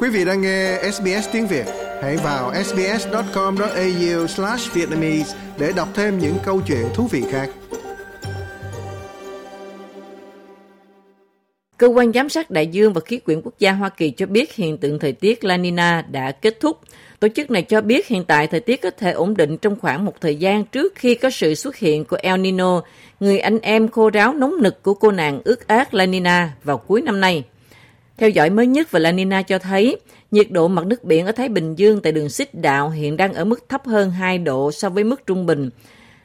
Quý vị đang nghe SBS tiếng Việt, hãy vào sbs.com.au/vietnamese để đọc thêm những câu chuyện thú vị khác. Cơ quan giám sát đại dương và khí quyển quốc gia Hoa Kỳ cho biết hiện tượng thời tiết La Nina đã kết thúc. Tổ chức này cho biết hiện tại thời tiết có thể ổn định trong khoảng một thời gian trước khi có sự xuất hiện của El Nino, người anh em khô ráo nóng nực của cô nàng ước ác La Nina vào cuối năm nay. Theo dõi mới nhất về La Nina cho thấy, nhiệt độ mặt nước biển ở Thái Bình Dương tại đường xích đạo hiện đang ở mức thấp hơn 2 độ so với mức trung bình.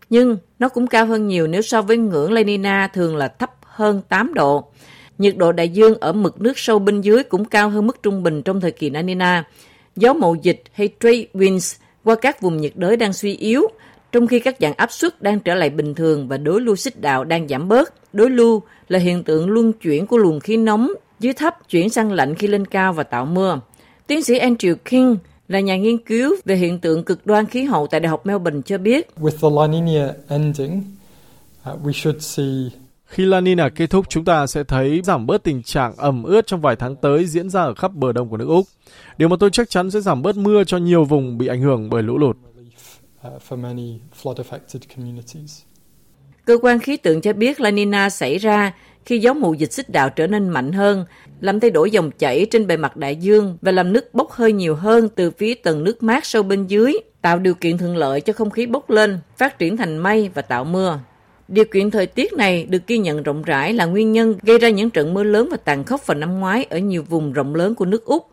Nhưng nó cũng cao hơn nhiều nếu so với ngưỡng La Nina thường là thấp hơn 8 độ. Nhiệt độ đại dương ở mực nước sâu bên dưới cũng cao hơn mức trung bình trong thời kỳ La Nina. Gió mậu dịch hay trade winds qua các vùng nhiệt đới đang suy yếu, trong khi các dạng áp suất đang trở lại bình thường và đối lưu xích đạo đang giảm bớt. Đối lưu là hiện tượng luân chuyển của luồng khí nóng dưới thấp chuyển sang lạnh khi lên cao và tạo mưa. Tiến sĩ Andrew King là nhà nghiên cứu về hiện tượng cực đoan khí hậu tại Đại học Melbourne cho biết. With the La Nina ending, uh, we should see khi La Nina kết thúc, chúng ta sẽ thấy giảm bớt tình trạng ẩm ướt trong vài tháng tới diễn ra ở khắp bờ đông của nước Úc. Điều mà tôi chắc chắn sẽ giảm bớt mưa cho nhiều vùng bị ảnh hưởng bởi lũ lụt. Cơ quan khí tượng cho biết La Nina xảy ra khi gió mùa dịch xích đạo trở nên mạnh hơn, làm thay đổi dòng chảy trên bề mặt đại dương và làm nước bốc hơi nhiều hơn từ phía tầng nước mát sâu bên dưới, tạo điều kiện thuận lợi cho không khí bốc lên, phát triển thành mây và tạo mưa. Điều kiện thời tiết này được ghi nhận rộng rãi là nguyên nhân gây ra những trận mưa lớn và tàn khốc vào năm ngoái ở nhiều vùng rộng lớn của nước Úc.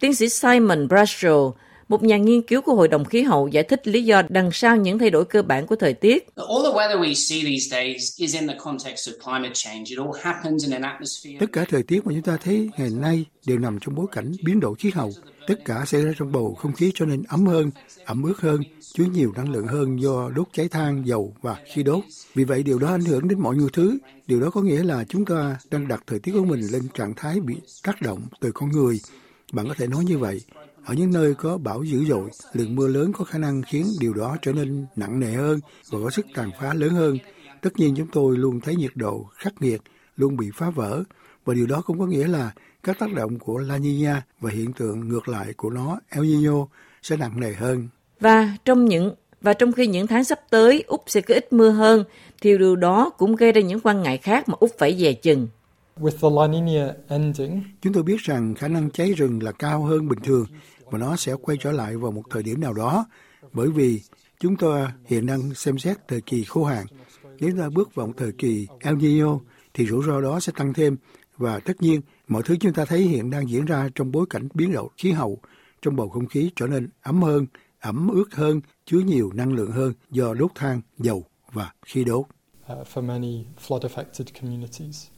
Tiến sĩ Simon Bradshaw, một nhà nghiên cứu của Hội đồng Khí hậu giải thích lý do đằng sau những thay đổi cơ bản của thời tiết. Tất cả thời tiết mà chúng ta thấy ngày nay đều nằm trong bối cảnh biến đổi khí hậu. Tất cả xảy ra trong bầu không khí cho nên ấm hơn, ẩm ướt hơn, chứa nhiều năng lượng hơn do đốt cháy than, dầu và khí đốt. Vì vậy điều đó ảnh hưởng đến mọi nhiều thứ. Điều đó có nghĩa là chúng ta đang đặt thời tiết của mình lên trạng thái bị tác động từ con người. Bạn có thể nói như vậy. Ở những nơi có bão dữ dội, lượng mưa lớn có khả năng khiến điều đó trở nên nặng nề hơn và có sức tàn phá lớn hơn. Tất nhiên chúng tôi luôn thấy nhiệt độ khắc nghiệt, luôn bị phá vỡ. Và điều đó cũng có nghĩa là các tác động của La Nina và hiện tượng ngược lại của nó El Nino sẽ nặng nề hơn. Và trong những và trong khi những tháng sắp tới Úc sẽ có ít mưa hơn, thì điều đó cũng gây ra những quan ngại khác mà Úc phải dè chừng. With the La Nina ending, chúng tôi biết rằng khả năng cháy rừng là cao hơn bình thường và nó sẽ quay trở lại vào một thời điểm nào đó bởi vì chúng ta hiện đang xem xét thời kỳ khô hạn. Nếu ta bước vào một thời kỳ El Nino thì rủi ro đó sẽ tăng thêm và tất nhiên mọi thứ chúng ta thấy hiện đang diễn ra trong bối cảnh biến đổi khí hậu, trong bầu không khí trở nên ấm hơn, ẩm ướt hơn, chứa nhiều năng lượng hơn do đốt than, dầu và khí đốt. Uh, for many flood affected communities.